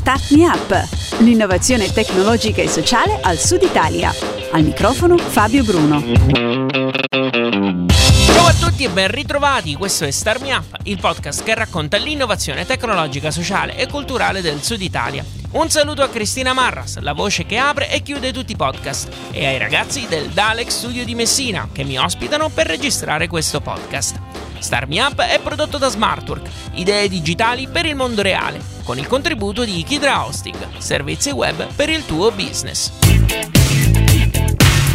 Start Me Up, l'innovazione tecnologica e sociale al Sud Italia. Al microfono Fabio Bruno. Ciao a tutti e ben ritrovati, questo è Start Me Up, il podcast che racconta l'innovazione tecnologica, sociale e culturale del Sud Italia. Un saluto a Cristina Marras, la voce che apre e chiude tutti i podcast, e ai ragazzi del Dalek Studio di Messina che mi ospitano per registrare questo podcast. Star Me Up è prodotto da Smartwork, idee digitali per il mondo reale, con il contributo di Kidra Hosting, servizi web per il tuo business.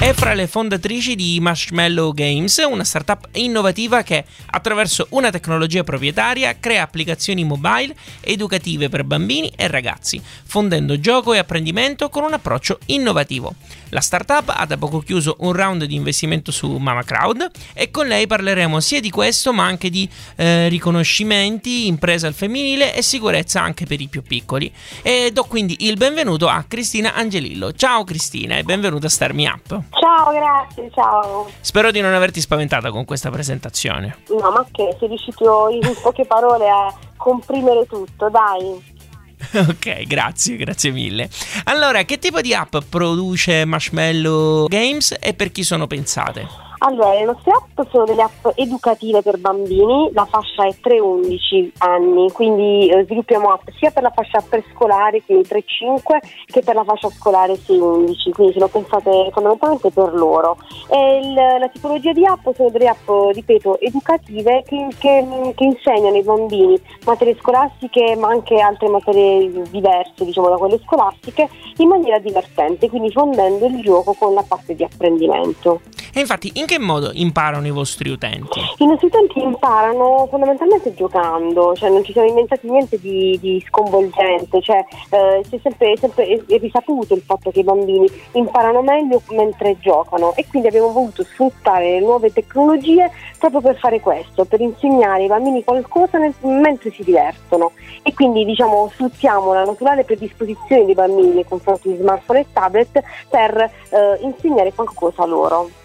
È fra le fondatrici di Marshmallow Games, una startup innovativa che attraverso una tecnologia proprietaria crea applicazioni mobile educative per bambini e ragazzi, fondendo gioco e apprendimento con un approccio innovativo. La startup ha da poco chiuso un round di investimento su Mama Crowd e con lei parleremo sia di questo ma anche di eh, riconoscimenti, impresa al femminile e sicurezza anche per i più piccoli. E do quindi il benvenuto a Cristina Angelillo. Ciao Cristina e benvenuta a Star Me Up. Ciao, grazie, ciao. Spero di non averti spaventata con questa presentazione. No, ma che sei riuscito in poche parole a comprimere tutto, dai. ok, grazie, grazie mille. Allora, che tipo di app produce Marshmallow Games e per chi sono pensate? Allora, le nostre app sono delle app educative per bambini, la fascia è 3-11 anni, quindi eh, sviluppiamo app sia per la fascia prescolare, quindi 3-5, che per la fascia scolare 6-11, quindi sono pensate fondamentalmente per loro. Il, la tipologia di app sono delle app, ripeto, educative che, che, che, insegnano ai bambini materie scolastiche ma anche altre materie diverse diciamo da quelle scolastiche in maniera divertente, quindi fondendo il gioco con la parte di apprendimento. E infatti in che modo imparano i vostri utenti? I nostri utenti imparano fondamentalmente giocando, cioè non ci siamo inventati niente di, di sconvolgente, cioè eh, c'è sempre, sempre risaputo il fatto che i bambini imparano meglio mentre giocano e quindi abbiamo voluto sfruttare le nuove tecnologie proprio per fare questo, per insegnare ai bambini qualcosa nel, mentre si divertono e quindi diciamo sfruttiamo la naturale predisposizione dei bambini nei confronti di smartphone e tablet per eh, insegnare qualcosa loro.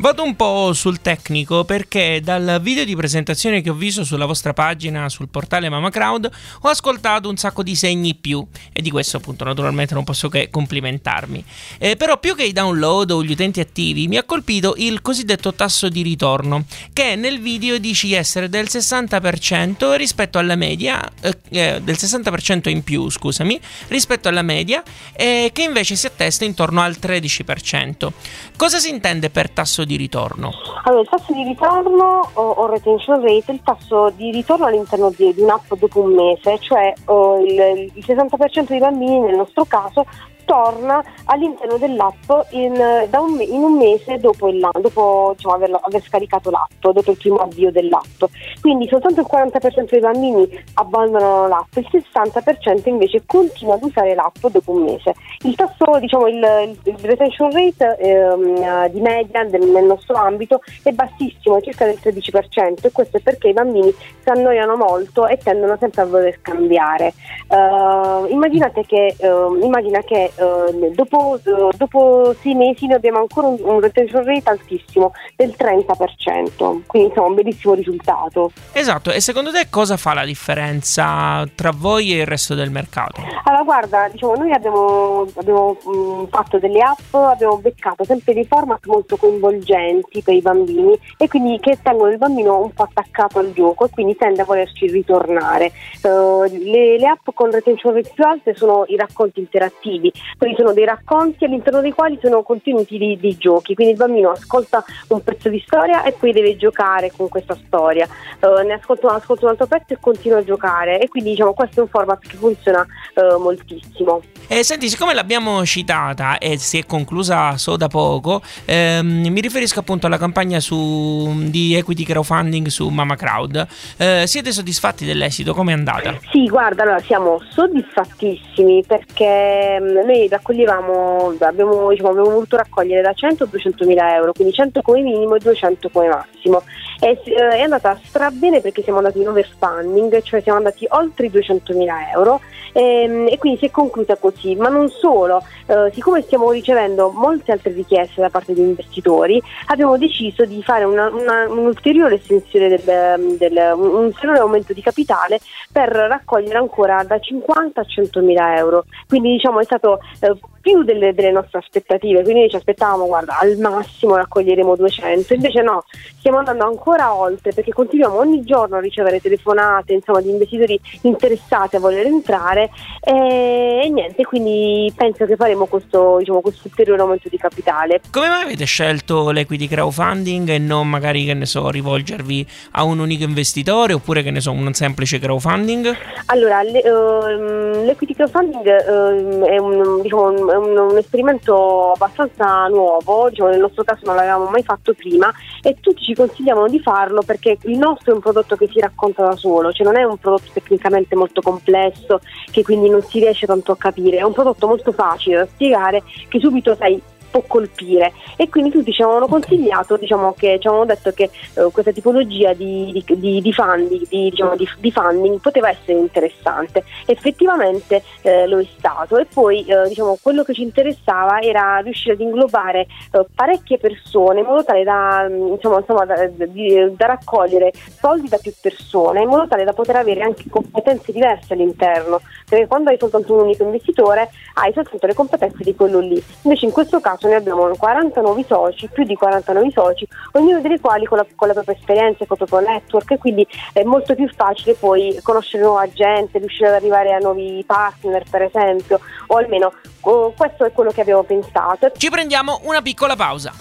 Vado un po' sul tecnico perché dal video di presentazione che ho visto sulla vostra pagina sul portale Mama Crowd ho ascoltato un sacco di segni più e di questo appunto naturalmente non posso che complimentarmi. Eh, però più che i download o gli utenti attivi mi ha colpito il cosiddetto tasso di ritorno che nel video dici essere del 60% rispetto alla media, eh, eh del 60% in più scusami, rispetto alla media e che invece si attesta intorno al 13%. Cosa si intende per tasso di ritorno? Allora, il tasso di ritorno o, o retention rate il tasso di ritorno all'interno di, di un'app dopo un mese, cioè oh, il, il 60% dei bambini nel nostro caso torna all'interno dell'app in, un, in un, mese dopo, il, dopo diciamo, aver, aver, scaricato l'app, dopo il primo avvio dell'app. Quindi soltanto il 40% dei bambini abbandonano l'app, il 60% invece continua ad usare l'app dopo un mese. Il tasso, diciamo, il, il retention rate ehm, di media del, nel nostro ambito è bassissimo, circa del 13% e questo è perché i bambini si annoiano molto e tendono sempre a voler cambiare. Uh, immaginate che, uh, immagina che uh, dopo, dopo, sei mesi noi abbiamo ancora un, un retention rate altissimo del 30%, quindi insomma un bellissimo risultato. Esatto, e secondo te cosa fa la differenza tra voi e il resto del mercato? Allora guarda, diciamo, noi abbiamo, abbiamo mh, fatto delle app, abbiamo beccato sempre dei format molto coinvolgenti per i bambini e quindi che tengono il bambino un po' attaccato al gioco e quindi tende a volerci ritornare. le, le app con retention rate più alte sono i racconti interattivi, quindi sono dei racconti all'interno dei quali sono contenuti di, di giochi, quindi il bambino ascolta un pezzo di storia e poi deve giocare con questa storia, uh, ne ascolta, ascolta, un altro pezzo e continua a giocare e quindi diciamo questo è un format che funziona uh, moltissimo. Eh, senti, siccome l'abbiamo citata e si è conclusa solo da poco, ehm, mi riferisco appunto alla campagna su, di equity crowdfunding su Mama Crowd. Eh, siete soddisfatti dell'esito? Come è andata? Sì, guarda, allora siamo soddisfattissimi perché mm, noi raccoglievamo, abbiamo, diciamo, abbiamo voluto raccogliere da 100 a 200 mila euro, quindi 100 come minimo e 200 come massimo è, eh, è andata strabene perché siamo andati in overfunding, cioè siamo andati oltre i 200.000 euro ehm, e quindi si è conclusa così, ma non solo, eh, siccome stiamo ricevendo molte altre richieste da parte di investitori, abbiamo deciso di fare una, una, un'ulteriore estensione del, del, un ulteriore aumento di capitale per raccogliere ancora da 50 a 100 mila euro. Quindi diciamo è stato eh, più delle, delle, nostre aspettative, quindi ci aspettavamo, guarda, al massimo raccoglieremo 200, invece no, stiamo andando ancora oltre perché continuiamo ogni giorno a ricevere telefonate insomma, di investitori interessati a voler entrare e, e niente, quindi penso che faremo questo, diciamo, questo ulteriore aumento di capitale. Come mai avete scelto l'equity crowdfunding e non magari, che ne so, rivolgervi a un unico investitore oppure, che ne so, un semplice crowdfunding? Allora, le, uh, l'equity crowdfunding uh, è un, diciamo, un un, un, esperimento abbastanza nuovo, diciamo, nel nostro caso non l'avevamo mai fatto prima e tutti ci consigliavano di farlo perché il nostro è un prodotto che si racconta da solo, cioè non è un prodotto tecnicamente molto complesso che quindi non si riesce tanto a capire, è un prodotto molto facile da spiegare che subito sai può colpire e quindi tutti ci avevano consigliato, diciamo che ci avevano detto che eh, questa tipologia di, di, di, funding, di, diciamo, di, funding poteva essere interessante. Effettivamente eh, lo è stato e poi eh, diciamo, quello che ci interessava era riuscire ad inglobare eh, parecchie persone in modo tale da, insomma, insomma, da, da, raccogliere soldi da più persone in modo tale da poter avere anche competenze diverse all'interno, perché quando hai soltanto un unico investitore hai soltanto le competenze di quello lì. Invece in questo caso noi abbiamo 40 nuovi soci, più di 40 nuovi soci, ognuno dei quali con la, con la propria esperienza, con il proprio network e quindi è molto più facile poi conoscere nuova gente, riuscire ad arrivare a nuovi partner per esempio, o almeno oh, questo è quello che abbiamo pensato. Ci prendiamo una piccola pausa.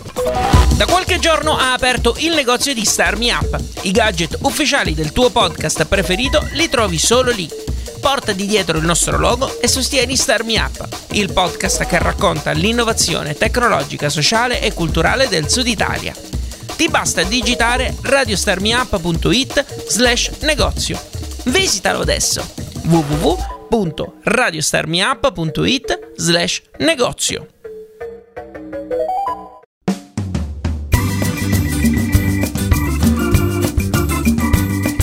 Da qualche giorno ha aperto il negozio di Star Me Up. I gadget ufficiali del tuo podcast preferito li trovi solo lì portati dietro il nostro logo e sostieni Star Me Up, il podcast che racconta l'innovazione tecnologica, sociale e culturale del Sud Italia. Ti basta digitare radiostarmiup.it slash negozio. Visitalo adesso www.radiostarmiup.it slash negozio.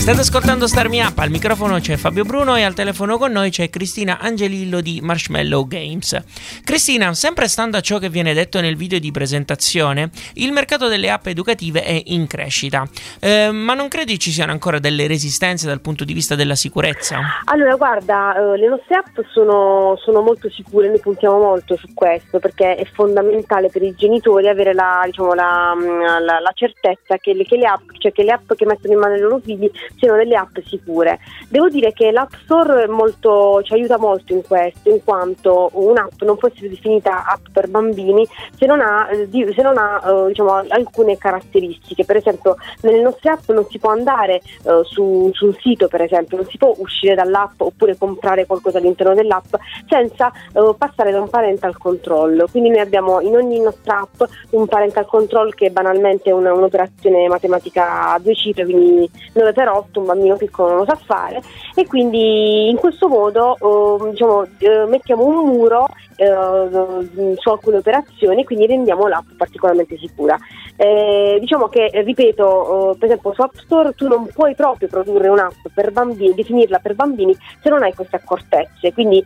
State ascoltando Star Me Up, al microfono c'è Fabio Bruno e al telefono con noi c'è Cristina Angelillo di Marshmallow Games. Cristina, sempre stando a ciò che viene detto nel video di presentazione, il mercato delle app educative è in crescita, eh, ma non credi ci siano ancora delle resistenze dal punto di vista della sicurezza? Allora, guarda, eh, le nostre app sono, sono, molto sicure, noi puntiamo molto su questo perché è fondamentale per i genitori avere la, diciamo, la, la, la certezza che le, che le, app, cioè che le app che mettono in mano i loro figli siano delle app sicure. Devo dire che l'App Store molto, ci aiuta molto in questo, in quanto un'app non può essere definita app per bambini se non ha, eh, se non ha eh, diciamo, alcune caratteristiche. Per esempio, nelle nostre app non si può andare uh, su, su, un sito, per esempio, non si può uscire dall'app oppure comprare qualcosa all'interno dell'app senza uh, passare da un parental control. Quindi noi abbiamo in ogni nostra app un parental control che banalmente è un'operazione matematica a due cifre, quindi 9 per 8 un bambino piccolo non lo sa fare e quindi in questo modo eh, diciamo, eh, mettiamo un muro eh, su alcune operazioni e quindi rendiamo l'app particolarmente sicura. Eh, diciamo che, ripeto, eh, per esempio su App Store tu non puoi proprio produrre un'app per bambini, definirla per bambini se non hai queste accortezze, quindi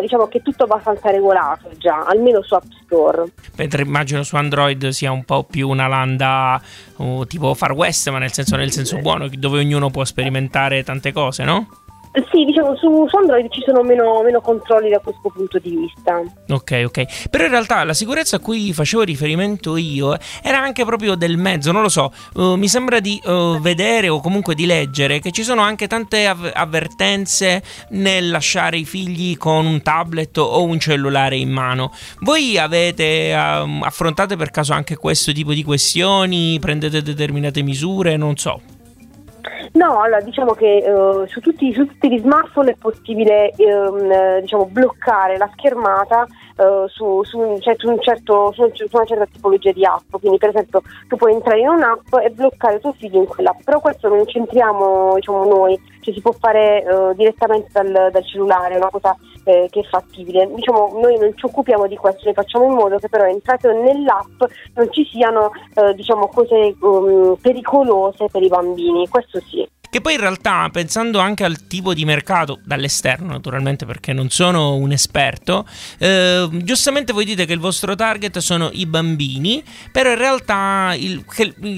diciamo che è tutto abbastanza regolato già, almeno su App Store. Mentre immagino su Android sia un po' più una landa uh, tipo Far West, ma nel senso, nel senso buono, dove ognuno può sperimentare tante cose, no? Sì, diciamo su, su Android ci sono meno, meno, controlli da questo punto di vista. Ok, ok. Però in realtà la sicurezza a cui facevo riferimento io era anche proprio del mezzo, non lo so. Uh, mi sembra di uh, vedere o comunque di leggere che ci sono anche tante av- avvertenze nel lasciare i figli con un tablet o un cellulare in mano. Voi avete uh, affrontate per caso anche questo tipo di questioni? Prendete determinate misure? Non so. No, allora diciamo che uh, su, tutti, su, tutti, gli smartphone è possibile um, diciamo, bloccare la schermata uh, su, su, un, cioè, un certo, su, una certa tipologia di app. Quindi, per esempio, tu puoi entrare in un'app e bloccare tuo figlio in quell'app, però questo non c'entriamo diciamo, noi, cioè si può fare uh, direttamente dal, dal, cellulare, è una cosa eh, che è fattibile. Diciamo, noi non ci occupiamo di questo, noi facciamo in modo che però entrate nell'app non ci siano eh, diciamo, cose um, pericolose per i bambini, questo sì. Che poi in realtà, pensando anche al tipo di mercato, dall'esterno naturalmente perché non sono un esperto, eh, giustamente voi dite che il vostro target sono i bambini, però in realtà il,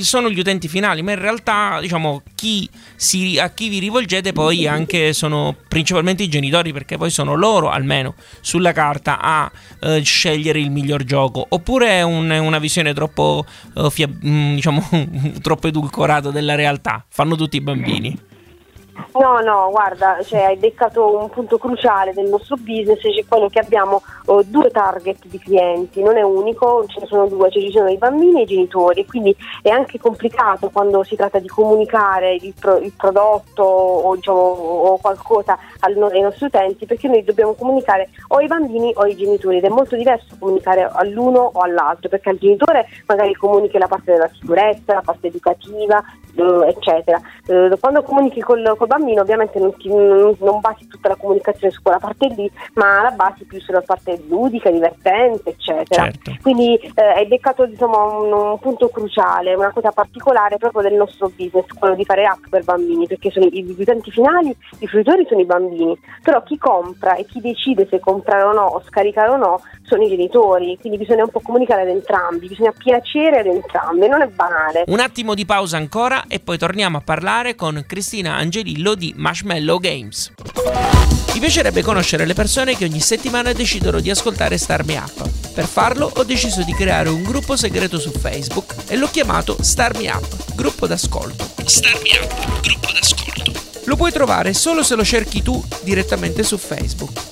sono gli utenti finali, ma in realtà diciamo chi si, a chi vi rivolgete poi anche sono principalmente i genitori perché poi sono loro almeno sulla carta a eh, scegliere il miglior gioco, oppure è un, una visione troppo, eh, fia, mm, diciamo, troppo edulcorata della realtà, fanno tutti i bambini. No, no, guarda, cioè, hai beccato un punto cruciale del nostro business, cioè quello che abbiamo oh, due target di clienti, non è unico, ce ne sono due, cioè ci sono i bambini e i genitori, quindi è anche complicato quando si tratta di comunicare il, pro- il prodotto o, diciamo, o qualcosa al, ai nostri utenti, perché noi dobbiamo comunicare o ai bambini o ai genitori ed è molto diverso comunicare all'uno o all'altro, perché al genitore magari comunichi la parte della sicurezza, la parte educativa, eh, eccetera. Eh, quando comunichi col, col bambino ovviamente non, ti, non, non, basi tutta la comunicazione su quella parte lì, ma la basi più sulla parte ludica, divertente, eccetera. Certo. Quindi eh, hai beccato diciamo, un, un, punto cruciale, una cosa particolare proprio del nostro business, quello di fare app per bambini, perché sono i, gli utenti finali, i fruitori sono i bambini, però chi compra e chi decide se comprare o no o scaricare o no sono i genitori, quindi bisogna un po' comunicare ad entrambi, bisogna piacere ad entrambi, non è banale. Un attimo di pausa ancora e poi torniamo a parlare con Cristina Angelillo di Marshmallow Games. Mi piacerebbe conoscere le persone che ogni settimana decidono di ascoltare Star Me Up. Per farlo ho deciso di creare un gruppo segreto su Facebook e l'ho chiamato Star Me Up, gruppo d'ascolto. Star Me Up, gruppo d'ascolto. Lo puoi trovare solo se lo cerchi tu direttamente su Facebook.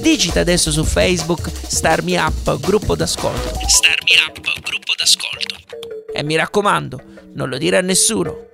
Digita adesso su Facebook Star Me Up, gruppo d'ascolto. Star Me Up, gruppo d'ascolto. E mi raccomando, non lo dire a nessuno.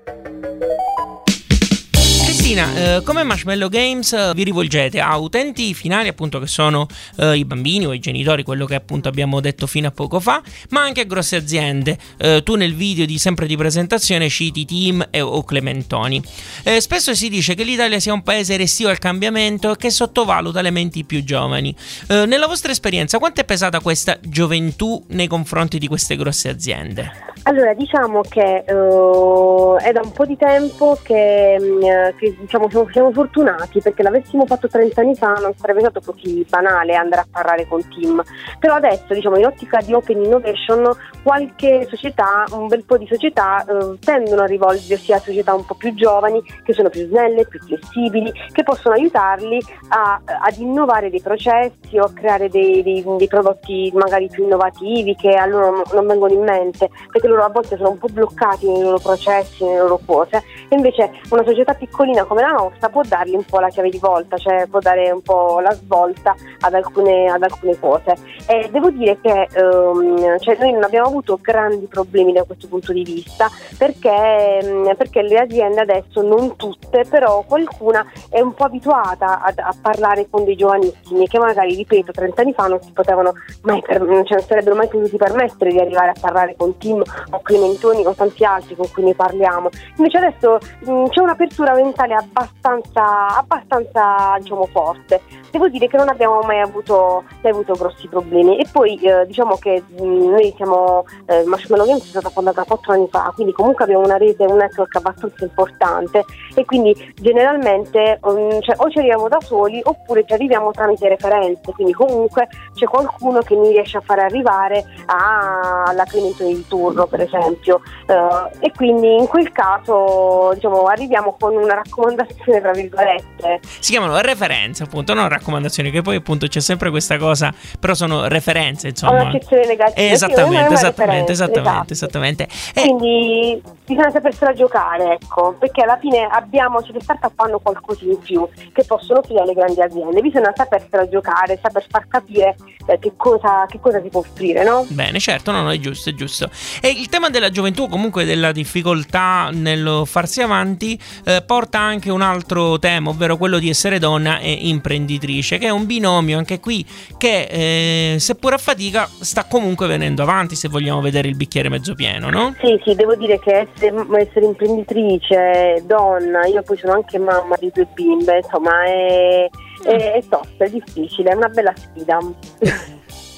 Cristina, eh, come Marshmallow Games eh, vi rivolgete a utenti finali appunto che sono eh, i bambini o i genitori, quello che appunto abbiamo detto fino a poco fa, ma anche a grosse aziende. Eh, tu nel video di sempre di presentazione citi Team e, o Clementoni. Eh, spesso si dice che l'Italia sia un paese restio al cambiamento e che sottovaluta le menti più giovani. Eh, nella vostra esperienza quanto è pesata questa gioventù nei confronti di queste grosse aziende? Allora, diciamo che uh, è da un po' di tempo che, mm, che diciamo, siamo, siamo, fortunati perché l'avessimo fatto 30 anni fa non sarebbe stato così banale andare a parlare con team. Però adesso, diciamo, in ottica di open innovation, qualche società, un bel po' di società eh, tendono a rivolgersi a società un po' più giovani, che sono più snelle, più flessibili, che possono aiutarli a, ad innovare dei processi o a creare dei, dei, dei, prodotti magari più innovativi che a loro non vengono in mente, perché loro a volte sono un po' bloccati nei loro processi, nelle loro cose. E invece una società piccolina come la nostra può dargli un po' la chiave di volta, cioè può dare un po' la svolta ad alcune, ad alcune cose. E devo dire che um, cioè noi non abbiamo avuto grandi problemi da questo punto di vista perché, um, perché, le aziende adesso, non tutte, però qualcuna è un po' abituata a, a, parlare con dei giovanissimi che magari, ripeto, 30 anni fa non si potevano mai, per, cioè non sarebbero mai potuti permettere di arrivare a parlare con Tim o Clementoni o tanti altri con cui ne parliamo. Invece adesso um, c'è un'apertura mentale abbastanza, abbastanza diciamo, forte. Devo dire che non abbiamo mai avuto, mai avuto grossi problemi. E poi eh, diciamo che mh, noi siamo, eh, Marshmallow Games è stata fondata 4 anni fa, quindi comunque abbiamo una rete, un network abbastanza importante. E quindi generalmente um, cioè, o ci arriviamo da soli oppure ci arriviamo tramite referenze, quindi comunque c'è qualcuno che mi riesce a fare arrivare alla Clemente di turno per esempio. Uh, e quindi in quel caso diciamo, arriviamo con una raccomandazione tra virgolette. Si chiamano referenze appunto, non raccomandazioni raccomandazioni, che poi appunto c'è sempre questa cosa, però sono referenze, insomma. Un'accezione negativa. Esattamente, esattamente, esattamente, esatto. esattamente. Quindi bisogna sapersela giocare, ecco, perché alla fine abbiamo, cioè le start-up hanno qualcosa in più che possono offrire alle grandi aziende, bisogna sapersela giocare, saper far capire eh, che, cosa, che cosa si può offrire, no? Bene, certo, no, no, è giusto, è giusto. E il tema della gioventù, comunque della difficoltà nel farsi avanti, eh, porta anche un altro tema, ovvero quello di essere donna e imprenditrice, che è un binomio anche qui che, eh, seppur a fatica, sta comunque venendo avanti se vogliamo vedere il bicchiere mezzo pieno, no? Sì, sì, devo dire che essere, essere imprenditrice, donna, io poi sono anche mamma di due bimbe, insomma, è, è, è tosta, è difficile, è una bella sfida.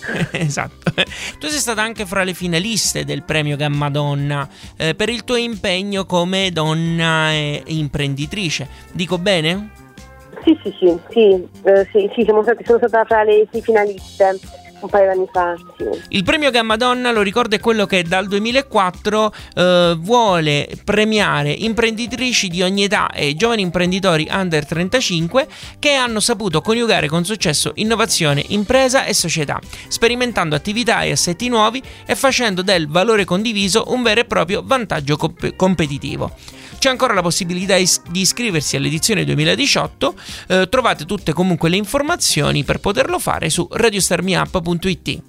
esatto. Tu sei stata anche fra le finaliste del premio Gamma Donna eh, per il tuo impegno come donna e imprenditrice. Dico bene? Sì, sì, sì, sì, eh, sì, sì stati, sono stata fra le sei finaliste un paio di fa. Sì. Il premio Gamma Donna, lo ricordo, è quello che dal 2004 eh, vuole premiare imprenditrici di ogni età e giovani imprenditori under 35 che hanno saputo coniugare con successo innovazione, impresa e società, sperimentando attività e assetti nuovi e facendo del valore condiviso un vero e proprio vantaggio comp- competitivo. C'è ancora la possibilità di iscriversi all'edizione 2018, eh, trovate tutte comunque le informazioni per poterlo fare su radiostarmiup.it.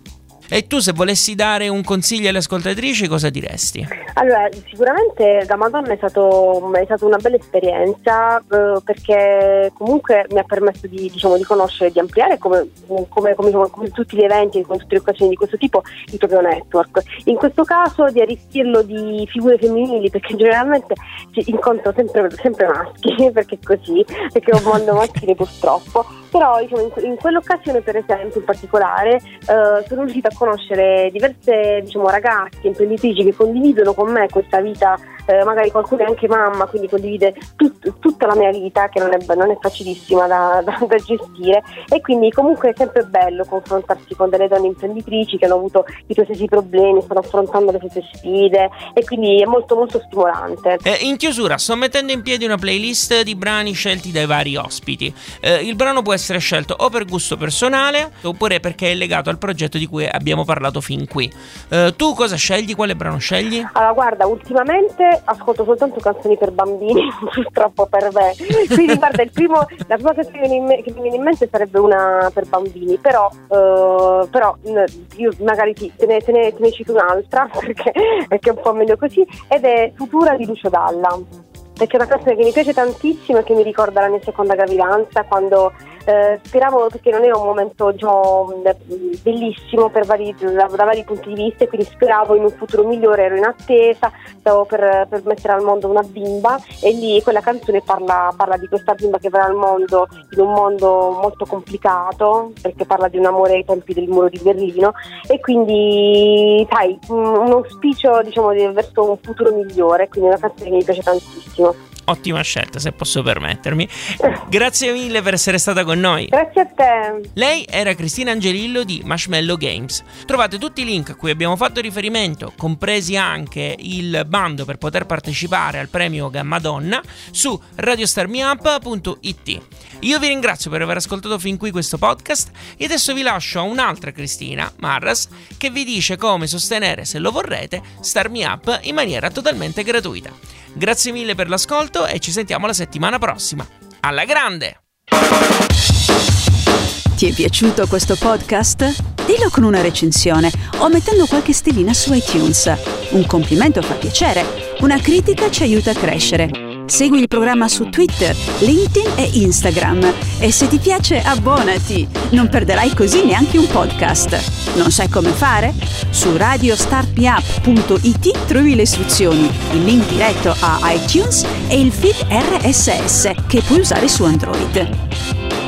E tu se volessi dare un consiglio alle ascoltatrici cosa diresti? Allora, sicuramente da Madonna è, stato, è stata una bella esperienza eh, perché comunque mi ha permesso di, diciamo, di conoscere, di ampliare come, come, come, come, tutti gli eventi, come tutte le occasioni di questo tipo, il proprio network. In questo caso di arricchirlo di figure femminili perché generalmente incontro sempre, sempre maschi, perché è così, perché ho un mondo maschile purtroppo però diciamo, in, in, quell'occasione per esempio in particolare eh, sono riuscita a conoscere diverse diciamo, ragazze, imprenditrici che condividono con me questa vita eh, magari qualcuno è anche mamma, quindi condivide tut, tutta la mia vita che non è, non è facilissima da, da, da, gestire e quindi comunque è sempre bello confrontarsi con delle donne imprenditrici che hanno avuto i tuoi stessi problemi, stanno affrontando le stesse sfide e quindi è molto molto stimolante. Eh, in chiusura sto mettendo in piedi una playlist di brani scelti dai vari ospiti. Eh, il brano può essere scelto o per gusto personale oppure perché è legato al progetto di cui abbiamo parlato fin qui. Eh, tu cosa scegli? Quale brano scegli? Allora guarda, ultimamente ascolto soltanto canzoni per bambini, purtroppo per me. Quindi guarda, primo, la prima canzone che mi, viene in mente sarebbe una per bambini, però, uh, però io magari ti, te, ne, te, ne, te ne cito un'altra perché, perché, è un po' meglio così, ed è Futura di Lucio Dalla perché è una canzone che mi piace tantissimo e che mi ricorda la mia seconda gravidanza quando eh, speravo perché non era un momento diciamo, bellissimo vari, da, da, vari punti di vista e quindi speravo in un futuro migliore, ero in attesa, stavo per, per mettere al mondo una bimba e lì quella canzone parla, parla, di questa bimba che verrà al mondo in un mondo molto complicato perché parla di un amore ai tempi del muro di Berlino e quindi sai, un auspicio diciamo, verso un futuro migliore, quindi è una canzone che mi piace tantissimo ottima scelta se posso permettermi. Grazie mille per essere stata con noi. Grazie a te. Lei era Cristina Angelillo di Marshmallow Games. Trovate tutti i link a cui abbiamo fatto riferimento, compresi anche il bando per poter partecipare al premio Gamma Donna, su radiostarmiup.it. Io vi ringrazio per aver ascoltato fin qui questo podcast e adesso vi lascio a un'altra Cristina, Marras, che vi dice come sostenere, se lo vorrete, Starmi Up in maniera totalmente gratuita. Grazie mille per l'ascolto e ci sentiamo la settimana prossima. Alla grande! Ti è piaciuto questo podcast? Dillo con una recensione o mettendo qualche stellina su iTunes. Un complimento fa piacere, una critica ci aiuta a crescere. Segui il programma su Twitter, LinkedIn e Instagram. E se ti piace, abbonati. Non perderai così neanche un podcast. Non sai come fare? Su radiostartmeup.it trovi le istruzioni, il link diretto a iTunes e il feed RSS che puoi usare su Android.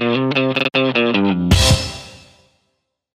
Thank you.